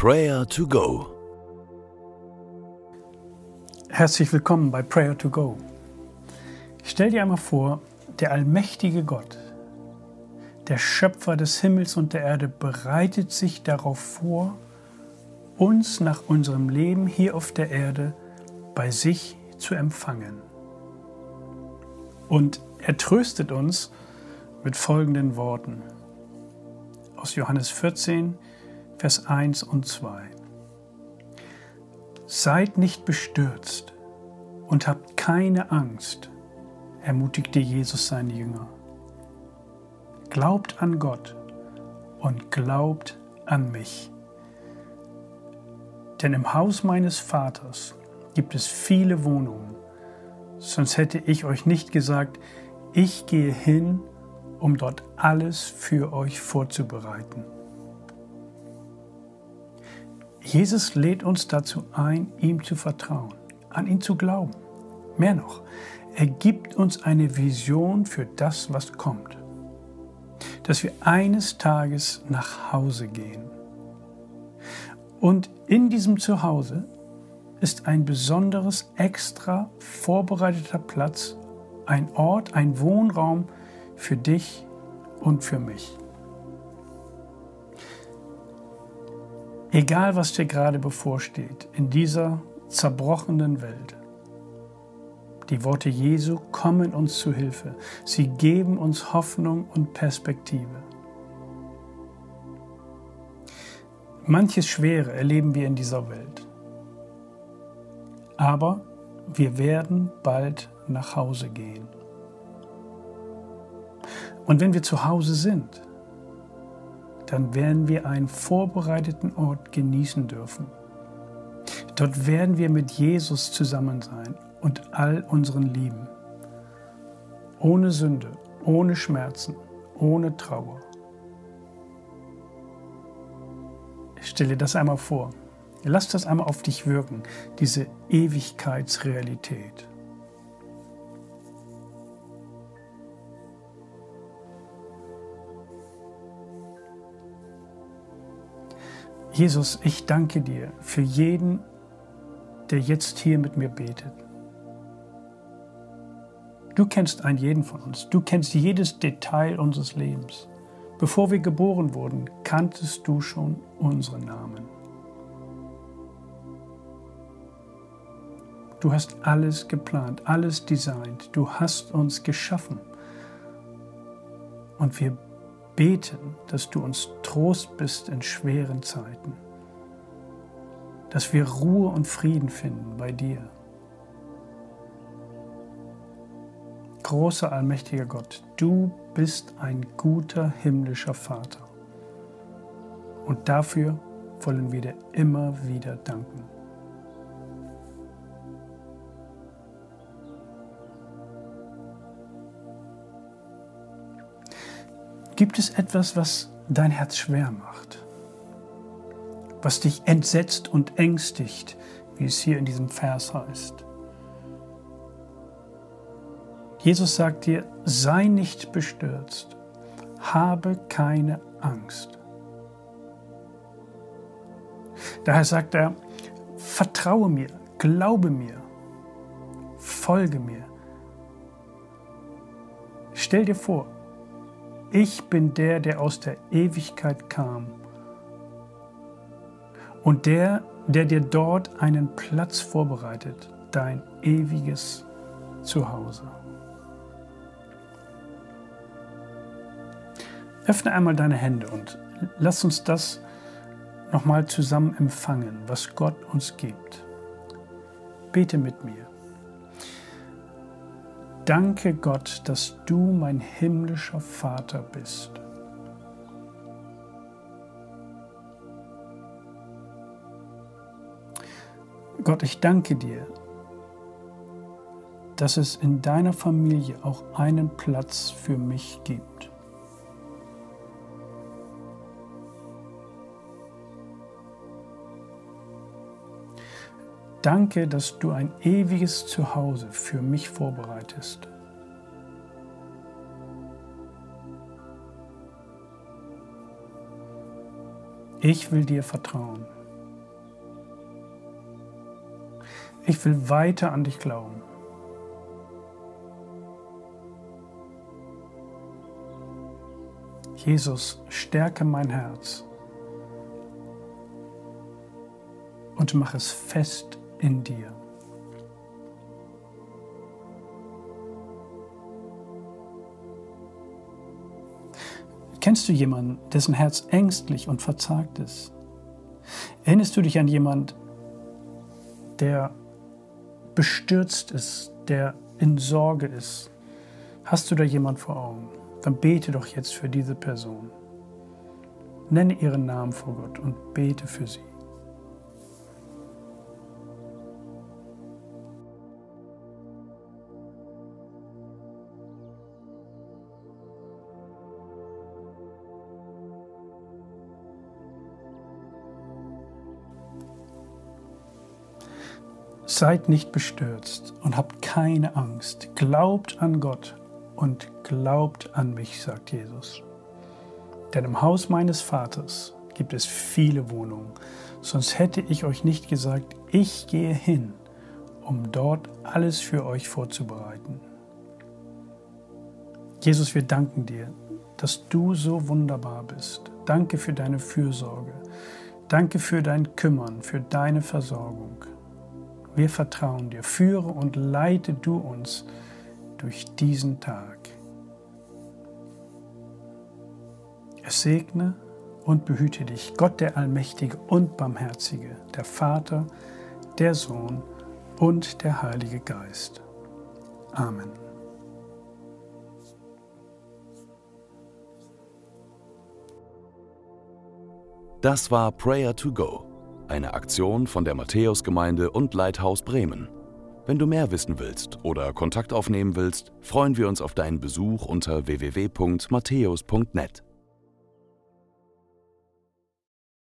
Prayer to Go. Herzlich willkommen bei Prayer to Go. Stell dir einmal vor, der allmächtige Gott, der Schöpfer des Himmels und der Erde, bereitet sich darauf vor, uns nach unserem Leben hier auf der Erde bei sich zu empfangen. Und er tröstet uns mit folgenden Worten aus Johannes 14, Vers 1 und 2. Seid nicht bestürzt und habt keine Angst, ermutigte Jesus seine Jünger. Glaubt an Gott und glaubt an mich. Denn im Haus meines Vaters gibt es viele Wohnungen, sonst hätte ich euch nicht gesagt, ich gehe hin, um dort alles für euch vorzubereiten. Jesus lädt uns dazu ein, ihm zu vertrauen, an ihn zu glauben. Mehr noch, er gibt uns eine Vision für das, was kommt. Dass wir eines Tages nach Hause gehen. Und in diesem Zuhause ist ein besonderes, extra vorbereiteter Platz, ein Ort, ein Wohnraum für dich und für mich. Egal, was dir gerade bevorsteht in dieser zerbrochenen Welt, die Worte Jesu kommen uns zu Hilfe. Sie geben uns Hoffnung und Perspektive. Manches Schwere erleben wir in dieser Welt. Aber wir werden bald nach Hause gehen. Und wenn wir zu Hause sind, dann werden wir einen vorbereiteten Ort genießen dürfen. Dort werden wir mit Jesus zusammen sein und all unseren Lieben. Ohne Sünde, ohne Schmerzen, ohne Trauer. Stell dir das einmal vor. Lass das einmal auf dich wirken, diese Ewigkeitsrealität. Jesus, ich danke dir für jeden, der jetzt hier mit mir betet. Du kennst einen jeden von uns. Du kennst jedes Detail unseres Lebens. Bevor wir geboren wurden, kanntest du schon unsere Namen. Du hast alles geplant, alles designt. Du hast uns geschaffen. Und wir beten, dass du uns Trost bist in schweren Zeiten, dass wir Ruhe und Frieden finden bei dir. Großer allmächtiger Gott, du bist ein guter himmlischer Vater. Und dafür wollen wir dir immer wieder danken. Gibt es etwas, was dein Herz schwer macht? Was dich entsetzt und ängstigt, wie es hier in diesem Vers heißt? Jesus sagt dir, sei nicht bestürzt, habe keine Angst. Daher sagt er, vertraue mir, glaube mir, folge mir. Stell dir vor, ich bin der, der aus der Ewigkeit kam und der, der dir dort einen Platz vorbereitet, dein ewiges Zuhause. Öffne einmal deine Hände und lass uns das nochmal zusammen empfangen, was Gott uns gibt. Bete mit mir. Danke Gott, dass du mein himmlischer Vater bist. Gott, ich danke dir, dass es in deiner Familie auch einen Platz für mich gibt. Danke, dass du ein ewiges Zuhause für mich vorbereitest. Ich will dir vertrauen. Ich will weiter an dich glauben. Jesus, stärke mein Herz und mach es fest in dir. Kennst du jemanden, dessen Herz ängstlich und verzagt ist? Erinnerst du dich an jemanden, der bestürzt ist, der in Sorge ist? Hast du da jemand vor Augen? Dann bete doch jetzt für diese Person. Nenne ihren Namen vor Gott und bete für sie. Seid nicht bestürzt und habt keine Angst. Glaubt an Gott und glaubt an mich, sagt Jesus. Denn im Haus meines Vaters gibt es viele Wohnungen, sonst hätte ich euch nicht gesagt, ich gehe hin, um dort alles für euch vorzubereiten. Jesus, wir danken dir, dass du so wunderbar bist. Danke für deine Fürsorge. Danke für dein Kümmern, für deine Versorgung. Wir vertrauen dir. Führe und leite du uns durch diesen Tag. Es segne und behüte dich, Gott der Allmächtige und Barmherzige, der Vater, der Sohn und der Heilige Geist. Amen. Das war Prayer to Go eine Aktion von der Matthäusgemeinde und Leithaus Bremen. Wenn du mehr wissen willst oder Kontakt aufnehmen willst, freuen wir uns auf deinen Besuch unter www.matthäus.net.